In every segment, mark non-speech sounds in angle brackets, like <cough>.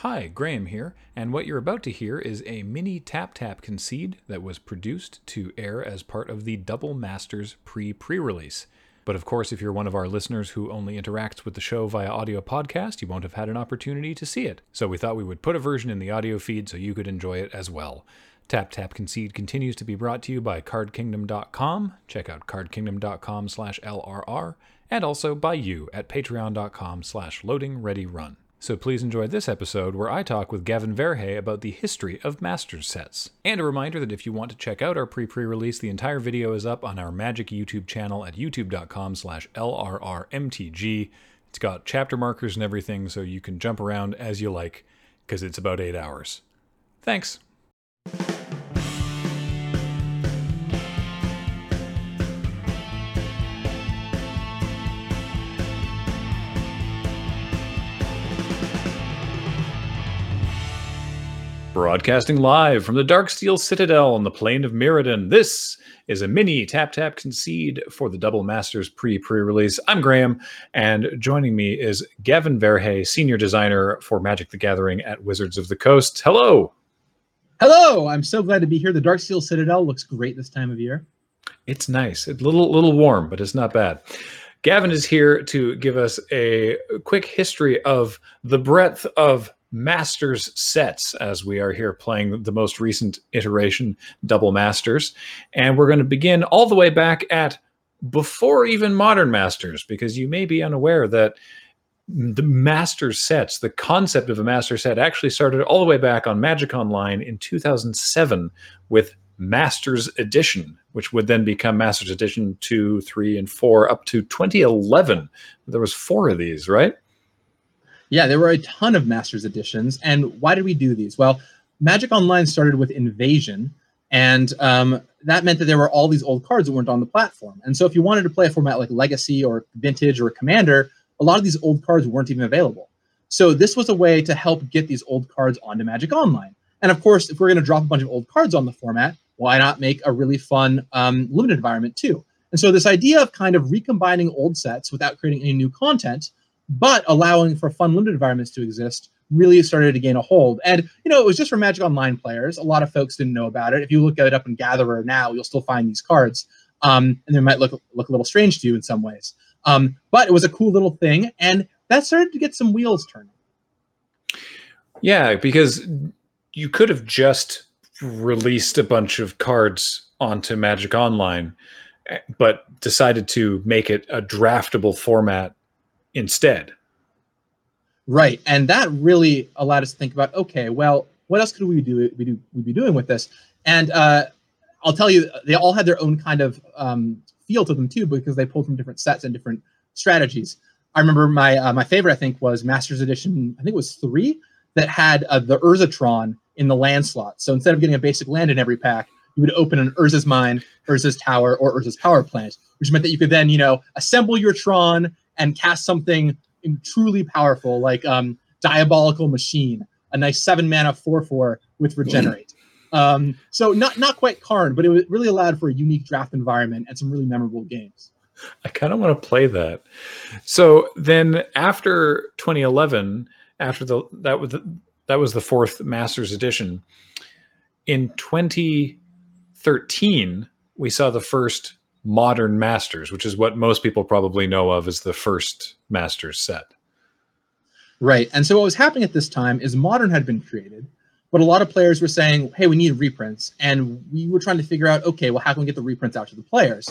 Hi, Graham here, and what you're about to hear is a mini Tap Tap concede that was produced to air as part of the Double Masters pre pre release. But of course, if you're one of our listeners who only interacts with the show via audio podcast, you won't have had an opportunity to see it. So we thought we would put a version in the audio feed so you could enjoy it as well. Tap Tap Concede continues to be brought to you by cardkingdom.com. Check out cardkingdom.com slash LRR, and also by you at patreon.com So please enjoy this episode where I talk with Gavin Verhey about the history of Masters sets. And a reminder that if you want to check out our pre-pre-release, the entire video is up on our Magic YouTube channel at youtube.com slash LRRMTG. It's got chapter markers and everything, so you can jump around as you like, because it's about eight hours. Thanks. Broadcasting live from the Darksteel Citadel on the plane of Mirrodin. This is a mini Tap Tap Concede for the Double Masters pre pre release. I'm Graham, and joining me is Gavin Verhey, Senior Designer for Magic the Gathering at Wizards of the Coast. Hello. Hello. I'm so glad to be here. The Darksteel Citadel looks great this time of year. It's nice. It's a little, little warm, but it's not bad. Gavin is here to give us a quick history of the breadth of Masters sets as we are here playing the most recent iteration, Double Masters. And we're going to begin all the way back at before even Modern Masters, because you may be unaware that the Master sets, the concept of a Master set, actually started all the way back on Magic Online in 2007 with Masters Edition, which would then become Masters Edition 2, 3, and 4 up to 2011. There was four of these, right? Yeah, there were a ton of Masters editions. And why did we do these? Well, Magic Online started with Invasion, and um, that meant that there were all these old cards that weren't on the platform. And so if you wanted to play a format like Legacy or Vintage or Commander, a lot of these old cards weren't even available. So this was a way to help get these old cards onto Magic Online. And of course, if we're going to drop a bunch of old cards on the format, why not make a really fun um, limited environment too? And so this idea of kind of recombining old sets without creating any new content but allowing for fun limited environments to exist really started to gain a hold. And you know, it was just for Magic Online players. A lot of folks didn't know about it. If you look at it up in Gatherer now, you'll still find these cards, um, and they might look look a little strange to you in some ways. Um, but it was a cool little thing, and that started to get some wheels turning. Yeah, because you could have just released a bunch of cards onto Magic Online, eh, but decided to make it a draftable format instead. Right, and that really allowed us to think about okay, well, what else could we do? We do we be doing with this? And uh, I'll tell you, they all had their own kind of um, feel to them too, because they pulled from different sets and different strategies. I remember my uh, my favorite, I think, was Masters Edition. I think it was three that had uh, the Urzatron in the land slot. So instead of getting a basic land in every pack, you would open an Urza's Mine, Urza's Tower, or Urza's Power Plant, which meant that you could then, you know, assemble your Tron and cast something truly powerful like um, Diabolical Machine, a nice seven mana four four with regenerate. um, so not not quite Karn, but it really allowed for a unique draft environment and some really memorable games. I kind of want to play that. So then after 2011, after the that was the, that was the fourth Masters edition. In 2013, we saw the first modern masters, which is what most people probably know of as the first masters set. Right. And so what was happening at this time is modern had been created, but a lot of players were saying, hey, we need reprints. And we were trying to figure out, okay, well, how can we get the reprints out to the players?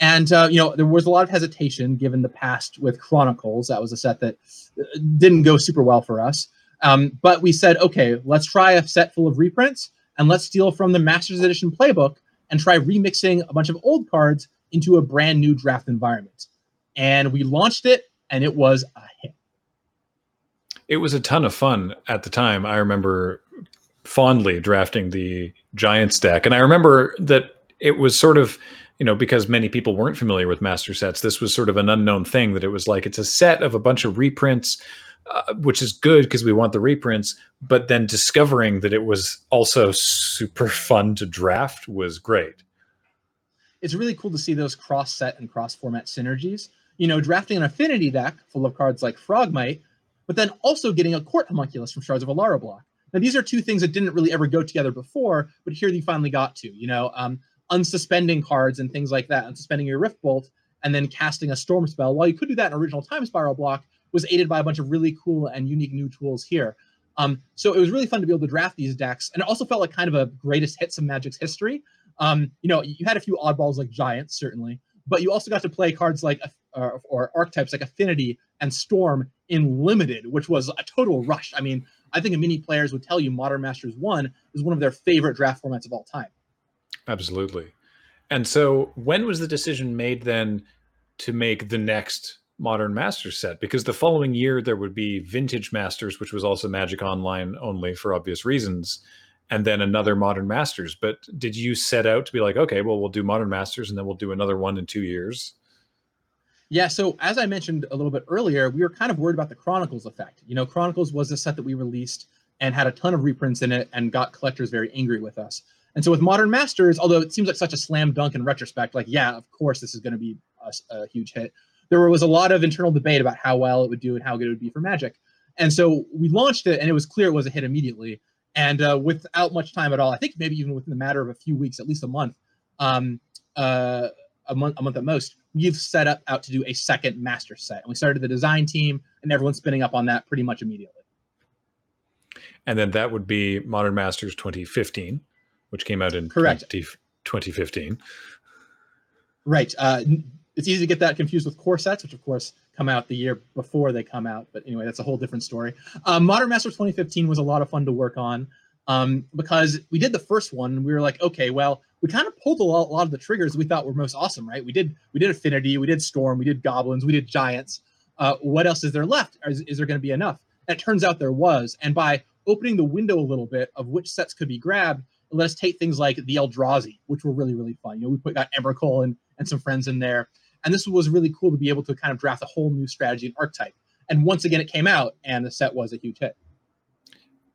And, uh, you know, there was a lot of hesitation given the past with Chronicles. That was a set that uh, didn't go super well for us. Um, but we said, okay, let's try a set full of reprints and let's steal from the Masters Edition playbook and try remixing a bunch of old cards into a brand new draft environment. And we launched it, and it was a hit. It was a ton of fun at the time. I remember fondly drafting the Giants deck. And I remember that it was sort of, you know, because many people weren't familiar with master sets, this was sort of an unknown thing that it was like it's a set of a bunch of reprints uh, which is good because we want the reprints. But then discovering that it was also super <laughs> fun to draft was great. It's really cool to see those cross set and cross format synergies. You know, drafting an affinity deck full of cards like Frogmite but then also getting a court homunculus from Shards of Alara block. Now, these are two things that didn't really ever go together before, but here they finally got to, you know, um, unsuspending cards and things like that, unsuspending your Rift Bolt, and then casting a Storm spell. While you could do that in original Time Spiral block, was aided by a bunch of really cool and unique new tools here. Um, so it was really fun to be able to draft these decks, and it also felt like kind of a greatest hits of Magic's history. Um, you know, you had a few oddballs like Giants, certainly, but you also got to play cards like or, or archetypes like Affinity and Storm in Limited, which was a total rush. I mean, I think many players would tell you Modern Masters One is one of their favorite draft formats of all time. Absolutely. And so, when was the decision made then to make the next Modern Masters set? Because the following year there would be Vintage Masters, which was also Magic Online only for obvious reasons, and then another Modern Masters. But did you set out to be like, okay, well, we'll do Modern Masters and then we'll do another one in two years? Yeah, so as I mentioned a little bit earlier, we were kind of worried about the Chronicles effect. You know, Chronicles was a set that we released and had a ton of reprints in it and got collectors very angry with us. And so with Modern Masters, although it seems like such a slam dunk in retrospect, like, yeah, of course this is going to be a, a, huge hit, there was a lot of internal debate about how well it would do and how good it would be for Magic. And so we launched it, and it was clear it was a hit immediately. And uh, without much time at all, I think maybe even within the matter of a few weeks, at least a month, um, uh, a month, a month at most, we've set up out to do a second master set. And we started the design team, and everyone's spinning up on that pretty much immediately. And then that would be Modern Masters 2015, which came out in Correct. 20, 2015. Right. Uh, it's easy to get that confused with core sets, which of course come out the year before they come out. But anyway, that's a whole different story. Um, Modern Masters 2015 was a lot of fun to work on um, because we did the first one and we were like, okay, well, we kind of pulled a lot, a lot, of the triggers we thought were most awesome, right? We did we did Affinity, we did Storm, we did Goblins, we did Giants. Uh, what else is there left? Is, is there going to be enough? And it turns out there was. And by opening the window a little bit of which sets could be grabbed, let us take things like the Eldrazi, which were really really fun. You know, we put got Emrakul and and some friends in there, and this was really cool to be able to kind of draft a whole new strategy and archetype. And once again, it came out, and the set was a huge hit.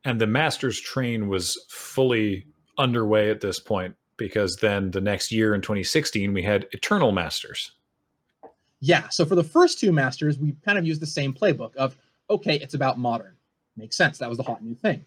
And the Masters train was fully underway at this point because then the next year in 2016 we had Eternal Masters. Yeah, so for the first two Masters, we kind of used the same playbook of okay, it's about modern. Makes sense. That was the hot new thing.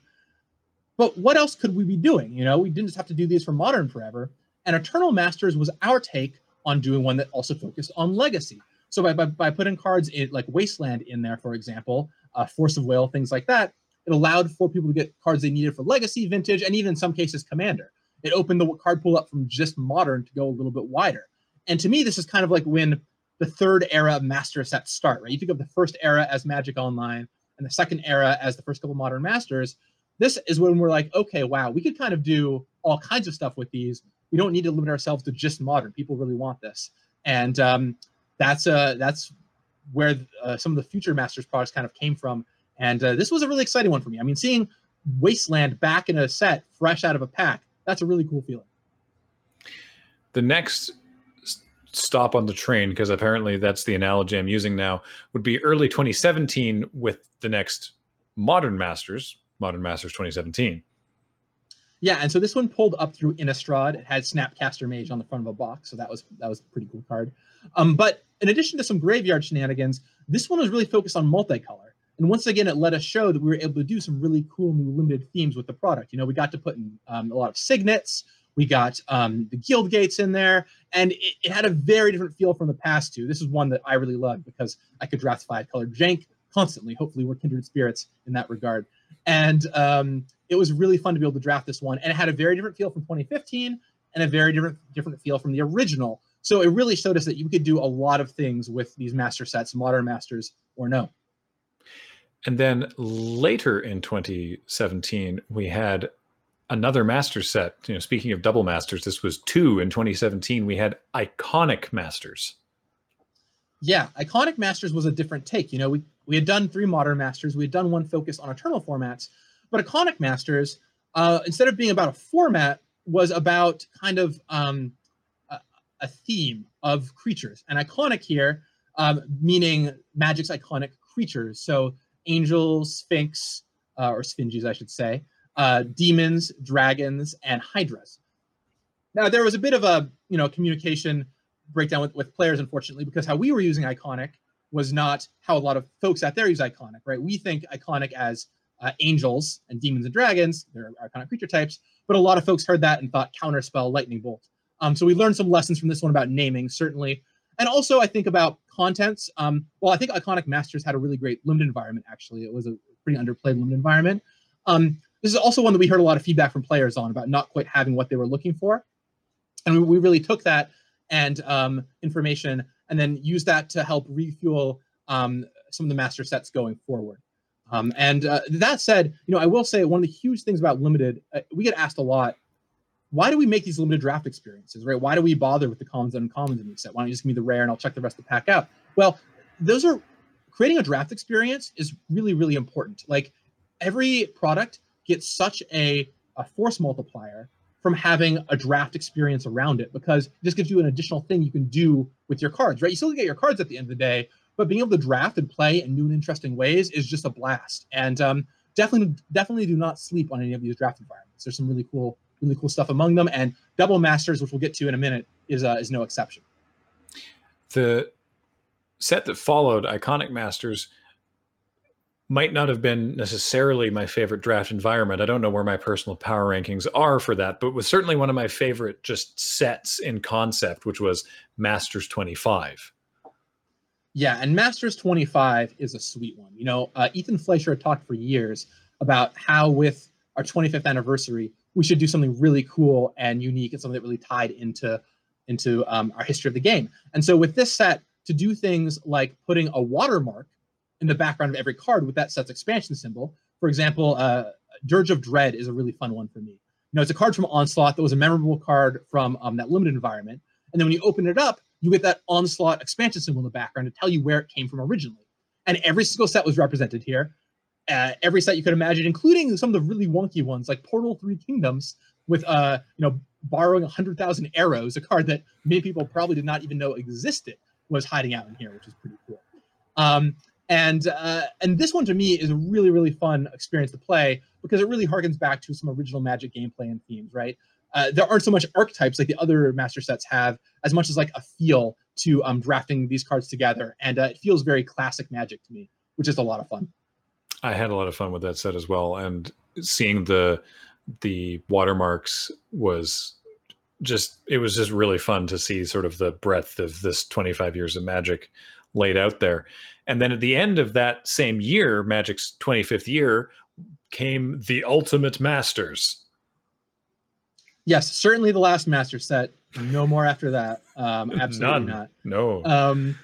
But what else could we be doing? You know, we didn't just have to do these for modern forever. And Eternal Masters was our take on doing one that also focused on legacy. So by, by, by putting cards in like Wasteland in there, for example, uh, Force of Will, things like that, it allowed for people to get cards they needed for legacy, vintage, and even in some cases commander it opened the card pool up from just modern to go a little bit wider. And to me, this is kind of like when the third era of master sets start, right? You think of the first era as Magic Online and the second era as the first couple modern masters. This is when we're like, okay, wow, we could kind of do all kinds of stuff with these. We don't need to limit ourselves to just modern. People really want this, and um, that's uh, that's where uh, some of the future masters products kind of came from. And uh, this was a really exciting one for me. I mean, seeing Wasteland back in a set, fresh out of a pack, that's a really cool feeling. The next stop on the train, because apparently that's the analogy I'm using now, would be early 2017 with the next Modern Masters, Modern Masters 2017. Yeah, and so this one pulled up through Innistrad. It had Snapcaster Mage on the front of a box, so that was that was a pretty cool card. Um, but in addition to some graveyard shenanigans, this one was really focused on multicolor. And once again, it let us show that we were able to do some really cool new limited themes with the product. You know, we got to put in um, a lot of signets. We got um, the guild gates in there, and it, it, had a very different feel from the past two. This is one that I really loved because I could draft five colored jank constantly. Hopefully, we're kindred spirits in that regard. And um, it was really fun to be able to draft this one, and it had a very different feel from 2015 and a very different different feel from the original. So it really showed us that you could do a lot of things with these master sets, modern masters or no. And then later in 2017, we had another master set. You know, speaking of double masters, this was two in 2017. We had iconic masters. Yeah, iconic masters was a different take. You know, we we had done three modern masters. We had done one focus on eternal formats, but iconic masters, uh, instead of being about a format, was about kind of um, a, a, theme of creatures. And iconic here, um, meaning magic's iconic creatures. So angels, sphinx, uh, or sphinges, I should say, uh, demons, dragons, and hydras. Now there was a bit of a you know communication breakdown with, with players, unfortunately, because how we were using iconic was not how a lot of folks out there use iconic, right? We think iconic as uh, angels and demons and dragons, they're iconic creature types, but a lot of folks heard that and thought counterspell, lightning bolt. Um, so we learned some lessons from this one about naming, certainly. And also, I think about contents. Um, well, I think Iconic Masters had a really great limited environment, actually. It was a pretty underplayed limited environment. Um, this is also one that we heard a lot of feedback from players on about not quite having what they were looking for. And we, we really took that and um, information and then use that to help refuel um, some of the master sets going forward. Um, and uh, that said, you know, I will say one of the huge things about limited, uh, we get asked a lot, why do we make these limited draft experiences, right? Why do we bother with the commons and uncommons in these set? Why don't you just give me the rare and I'll check the rest of the pack out? Well, those are creating a draft experience is really, really important. Like every product gets such a, a force multiplier from having a draft experience around it because just gives you an additional thing you can do with your cards, right? You still get your cards at the end of the day, but being able to draft and play in new and interesting ways is just a blast. And um, definitely, definitely do not sleep on any of these draft environments. There's some really cool, really cool stuff among them, and Double Masters, which we'll get to in a minute, is uh, is no exception. The set that followed, Iconic Masters, might not have been necessarily my favorite draft environment. I don't know where my personal power rankings are for that, but was certainly one of my favorite just sets in concept, which was Masters 25. Yeah, and Masters 25 is a sweet one. You know, uh, Ethan Fleischer talked for years about how with our 25th anniversary, we should do something really cool and unique and something that really tied into into um, our history of the game. And so with this set, to do things like putting a watermark in the background of every card with that set's expansion symbol. For example, uh, Dirge of Dread is a really fun one for me. You know, it's a card from Onslaught that was a memorable card from um, that limited environment. And then when you open it up, you get that onslaught expansion symbol in the background to tell you where it came from originally. And every single set was represented here. Uh, every set you could imagine, including some of the really wonky ones like Portal Three Kingdoms, with uh, you know, borrowing hundred thousand arrows, a card that many people probably did not even know existed, was hiding out in here, which is pretty cool. Um, and uh, and this one to me is a really really fun experience to play because it really harkens back to some original Magic gameplay and themes, right? uh, there aren't so much archetypes like the other master sets have, as much as like a feel to um, drafting these cards together, and uh, it feels very classic Magic to me, which is a lot of fun. I had a lot of fun with that set as well, and seeing the the watermarks was just it was just really fun to see sort of the breadth of this 25 years of magic laid out there and then at the end of that same year magic's 25th year came the ultimate masters yes, certainly the last master set. No more after that. Um, <laughs> absolutely None. not. No. Um,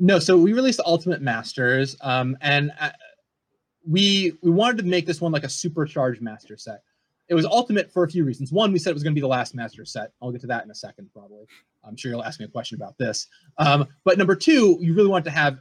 no. So we released Ultimate Masters, um, and uh, we we wanted to make this one like a supercharged master set. It was ultimate for a few reasons. One, we said it was going to be the last master set. I'll get to that in a second, probably. I'm sure you'll ask me a question about this. Um, but number two, you really want to have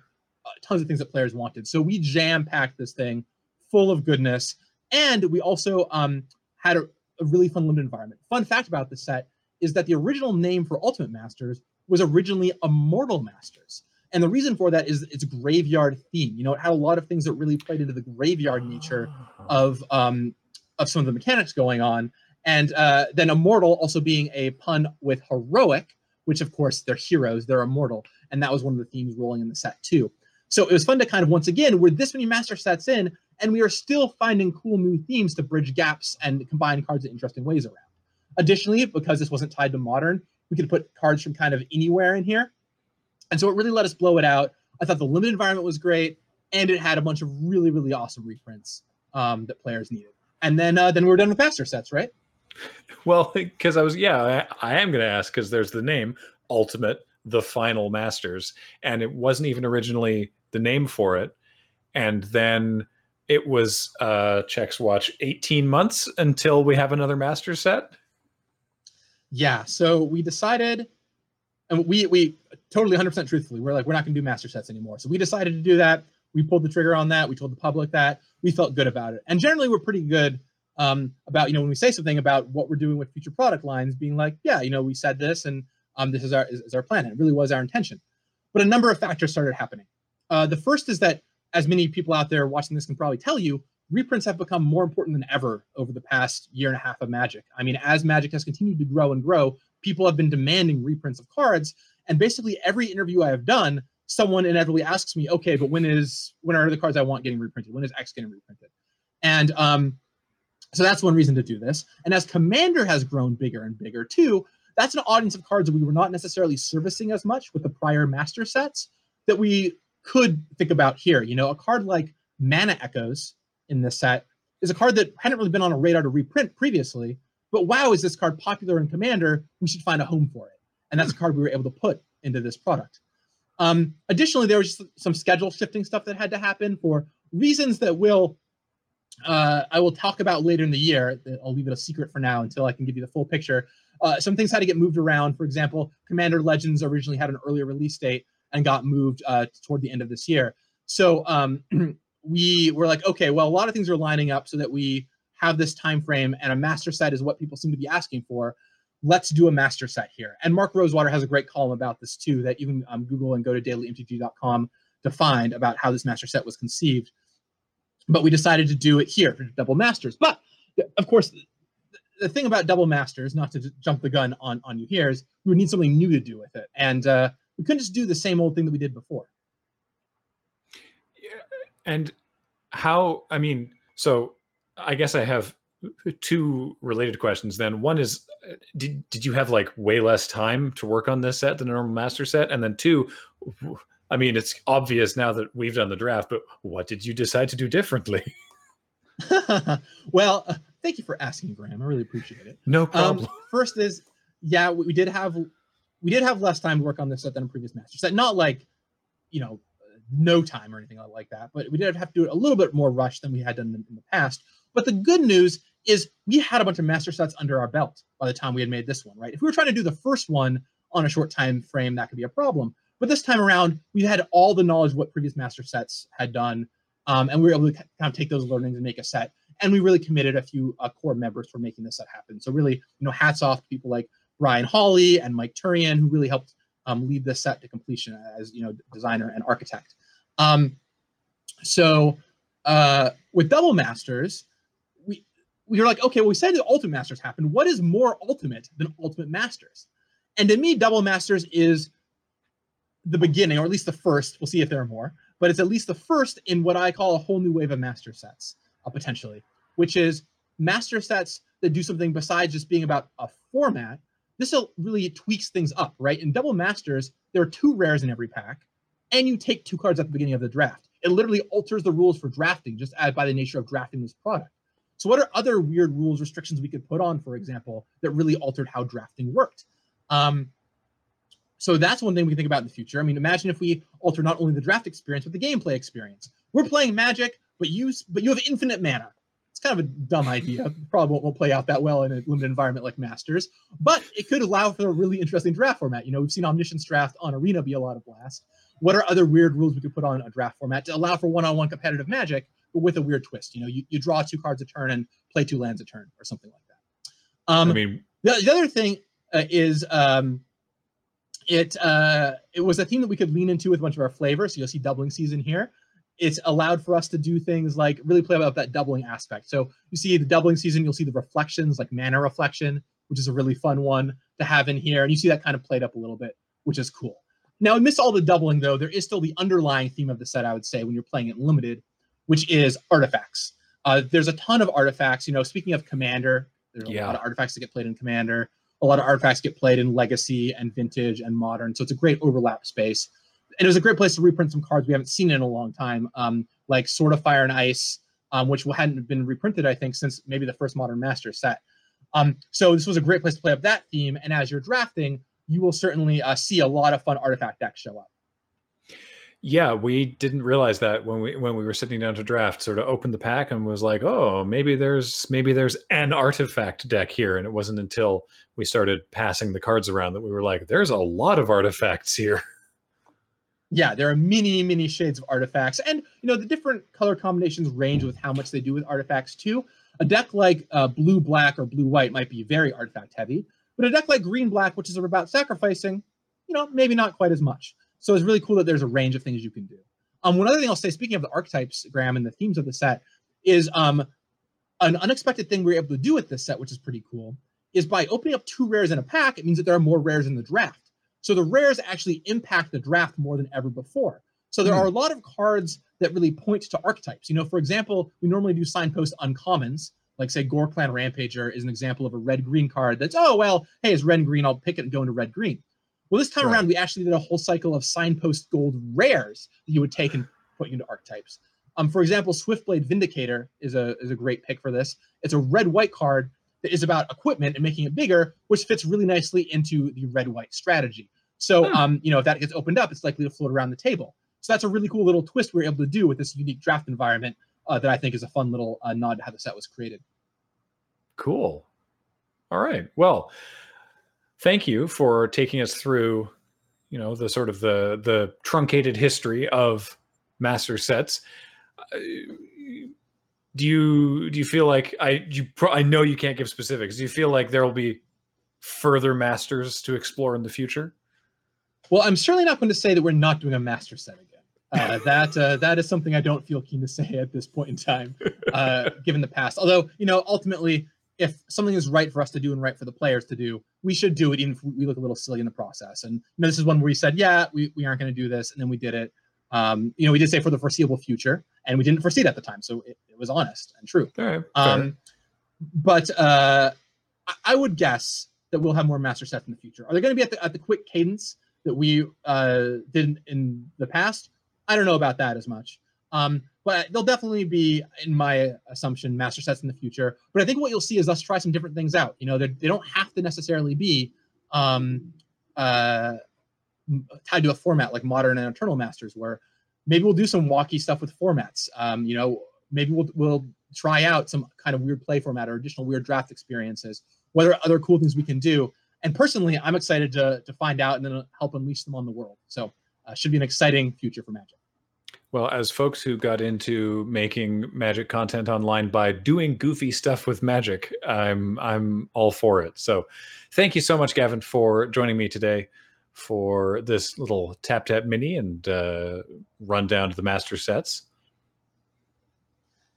tons of things that players wanted. So we jam packed this thing full of goodness, and we also um, had a, a really fun limited environment. Fun fact about the set is that the original name for Ultimate Masters was originally Immortal Masters. And the reason for that is its graveyard theme. You know, it had a lot of things that really played into the graveyard nature of um, of some of the mechanics going on. And uh, then immortal also being a pun with heroic, which of course they're heroes, they're immortal, and that was one of the themes rolling in the set too. So it was fun to kind of once again, with this many master sets in, and we are still finding cool new themes to bridge gaps and combine cards in interesting ways around. Additionally, because this wasn't tied to modern, we could put cards from kind of anywhere in here. And so it really let us blow it out. I thought the limited environment was great, and it had a bunch of really, really awesome reprints um, that players needed. And then uh, then we were done with master sets, right? Well, <laughs> because I was, yeah, I, I am going to ask because there's the name Ultimate, the Final Masters, and it wasn't even originally the name for it. And then it was uh checks watch 18 months until we have another master set? Yeah so we decided and we we totally 100% truthfully we're like we're not going to do master sets anymore. So we decided to do that. We pulled the trigger on that. We told the public that. We felt good about it. And generally we're pretty good um, about you know when we say something about what we're doing with future product lines being like yeah you know we said this and um, this is our is, is our plan. And it really was our intention. But a number of factors started happening uh, the first is that as many people out there watching this can probably tell you, reprints have become more important than ever over the past year and a half of Magic. I mean, as Magic has continued to grow and grow, people have been demanding reprints of cards. And basically, every interview I have done, someone inevitably asks me, okay, but when is when are the cards I want getting reprinted? When is X getting reprinted? And um, so that's one reason to do this. And as Commander has grown bigger and bigger too, that's an audience of cards that we were not necessarily servicing as much with the prior master sets that we could think about here. You know, a card like Mana Echoes in this set is a card that hadn't really been on a radar to reprint previously. But wow, is this card popular in Commander? We should find a home for it. And that's a card we were able to put into this product. Um, additionally, there was some schedule shifting stuff that had to happen for reasons that will uh, I will talk about later in the year. I'll leave it a secret for now until I can give you the full picture. Uh, some things had to get moved around. For example, Commander Legends originally had an earlier release date and got moved uh, toward the end of this year. So um, <clears throat> we were like, okay, well, a lot of things are lining up so that we have this time frame, and a master set is what people seem to be asking for let's do a master set here. And Mark Rosewater has a great column about this too that you can um, Google and go to dailymtg.com to find about how this master set was conceived. But we decided to do it here for double masters. But of course, the thing about double masters, not to jump the gun on, on you here, is we would need something new to do with it. And uh, we couldn't just do the same old thing that we did before. Yeah, and how, I mean, so I guess I have two related questions then. One is did, did you have like way less time to work on this set than a normal master set? And then two i mean it's obvious now that we've done the draft but what did you decide to do differently? <laughs> <laughs> Well uh, thank you for asking graham. I really appreciate it. No um, problem. um, first is yeah we, we did have we did have less time to work on this set than a previous master set not like you know no time or anything like that but we did have to do it a little bit more rush than we had done in, the past but the good news is we had a bunch of master sets under our belt by the time we had made this one, right? If we were trying to do the first one on a short time frame, that could be a problem. But this time around, we had all the knowledge what previous master sets had done, um, and we were able to kind of take those learnings and make a set. And we really committed a few uh, core members for making this set happen. So really, you know, hats off to people like Bryan Hawley and Mike Turian, who really helped um, lead this set to completion as you know designer and architect. Um, so uh, with double masters, we we were like, okay, well, we said the Ultimate Masters happened. What is more ultimate than Ultimate Masters? And to me, Double Masters is the beginning, or at least the first. We'll see if there are more, but it's at least the first in what I call a whole new wave of master sets, uh, potentially, which is master sets that do something besides just being about a format. This really tweaks things up, right? In Double Masters, there are two rares in every pack, and you take two cards at the beginning of the draft. It literally alters the rules for drafting, just by the nature of drafting this product. So, what are other weird rules, restrictions we could put on, for example, that really altered how drafting worked? Um, so that's one thing we can think about in the future. I mean, imagine if we alter not only the draft experience but the gameplay experience. We're playing Magic, but you but you have infinite mana. It's kind of a dumb idea. Probably won't, play out that well in a limited environment like Masters, but it could allow for a really interesting draft format. You know, we've seen Omniscience draft on Arena be a lot of blast. What are other weird rules we could put on a draft format to allow for one-on-one competitive Magic but with a weird twist. You know, you, you draw two cards a turn and play two lands a turn or something like that. Um, I mean, the, the other thing uh, is um, it uh, it was a theme that we could lean into with a bunch of our flavors. So you'll see doubling season here. It's allowed for us to do things like really play about that doubling aspect. So you see the doubling season, you'll see the reflections like mana reflection, which is a really fun one to have in here. And you see that kind of played up a little bit, which is cool. Now, amidst all the doubling, though, there is still the underlying theme of the set, I would say, when you're playing it limited, which is artifacts. Uh, there's a ton of artifacts. You know, speaking of Commander, there's a yeah. lot of artifacts that get played in Commander. A lot of artifacts get played in Legacy and Vintage and Modern. So it's a great overlap space. And it was a great place to reprint some cards we haven't seen in a long time, um, like Sword of Fire and Ice, um, which hadn't been reprinted, I think, since maybe the first Modern Master set. Um, so this was a great place to play up that theme. And as you're drafting, you will certainly uh, see a lot of fun artifact decks show up. Yeah, we didn't realize that when we when we were sitting down to draft. Sort of opened the pack and was like, "Oh, maybe there's maybe there's an artifact deck here." And it wasn't until we started passing the cards around that we were like, "There's a lot of artifacts here." <laughs> Yeah, there are many many shades of artifacts, and you know the different color combinations range with how much they do with artifacts too. A deck like uh, blue black or blue white might be very artifact heavy, but a deck like green black, which is about sacrificing, you know, maybe not quite as much. So it's really cool that there's a range of things you can do. Um, one other thing I'll say, speaking of the archetypes, Graham, and the themes of the set, is um, an unexpected thing we are able to do with this set, which is pretty cool, is by opening up two rares in a pack, it means that there are more rares in the draft. So the rares actually impact the draft more than ever before. So there Hmm. are a lot of cards that really point to archetypes. You know, for example, we normally do signpost uncommons, like say Gore Clan Rampager is an example of a red green card that's, oh, well, hey, it's red green, I'll pick it and go into red green. Well, this time Right. around, we actually did a whole cycle of signpost gold rares that you would take and put into archetypes. Um, for example, Swiftblade Vindicator is a is a great pick for this. It's a red white card that is about equipment and making it bigger, which fits really nicely into the red white strategy. So, Hmm. um, you know, if that gets opened up, it's likely to float around the table. So that's a really cool little twist we're able to do with this unique draft environment uh, that I think is a fun little uh, nod to how the set was created. Cool. All right. Well, thank you for taking us through, you know, the sort of the the truncated history of master sets. Uh, do you do you feel like I you pro- I know you can't give specifics. Do you feel like there will be further masters to explore in the future? Well, I'm certainly not going to say that we're not doing a master set again. Uh, <laughs> that uh, that is something I don't feel keen to say at this point in time, uh, <laughs> given the past. Although, you know, ultimately, if something is right for us to do and right for the players to do, we should do it, even if we look a little silly in the process. And you know, this is one where we said, yeah, we, we aren't going to do this, and then we did it. Um, you know, we did say for the foreseeable future, and we didn't foresee it at the time, so it, it was honest and true. All right. fair. Um, but uh, I- I would guess that we'll have more master sets in the future. Are they going to be at the at the quick cadence that we uh, did in the past? I don't know about that as much. Um, but they'll definitely be, in my assumption, master sets in the future. But I think what you'll see is us try some different things out. You know, they they don't have to necessarily be um, uh, tied to a format like modern and eternal masters, where maybe we'll do some walkie stuff with formats. Um, you know, maybe we'll we'll try out some kind of weird play format or additional weird draft experiences. What are other cool things we can do? And personally, I'm excited to to find out and then help unleash them on the world. So, uh, should be an exciting future for Magic. Well, as folks who got into making magic content online by doing goofy stuff with magic, I'm I'm all for it. So, thank you so much, Gavin, for joining me today for this little tap tap mini and uh, run down to the master sets.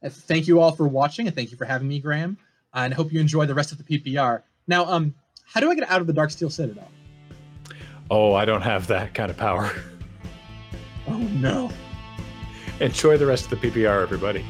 Uh, Thank you all for watching, and thank you for having me, Graham. And I hope you enjoy the rest of the PPR. Now, um, how do I get out of the Dark Darksteel Citadel? Oh, I don't have that kind of power. Oh no. <laughs> Enjoy the rest of the PPR, everybody.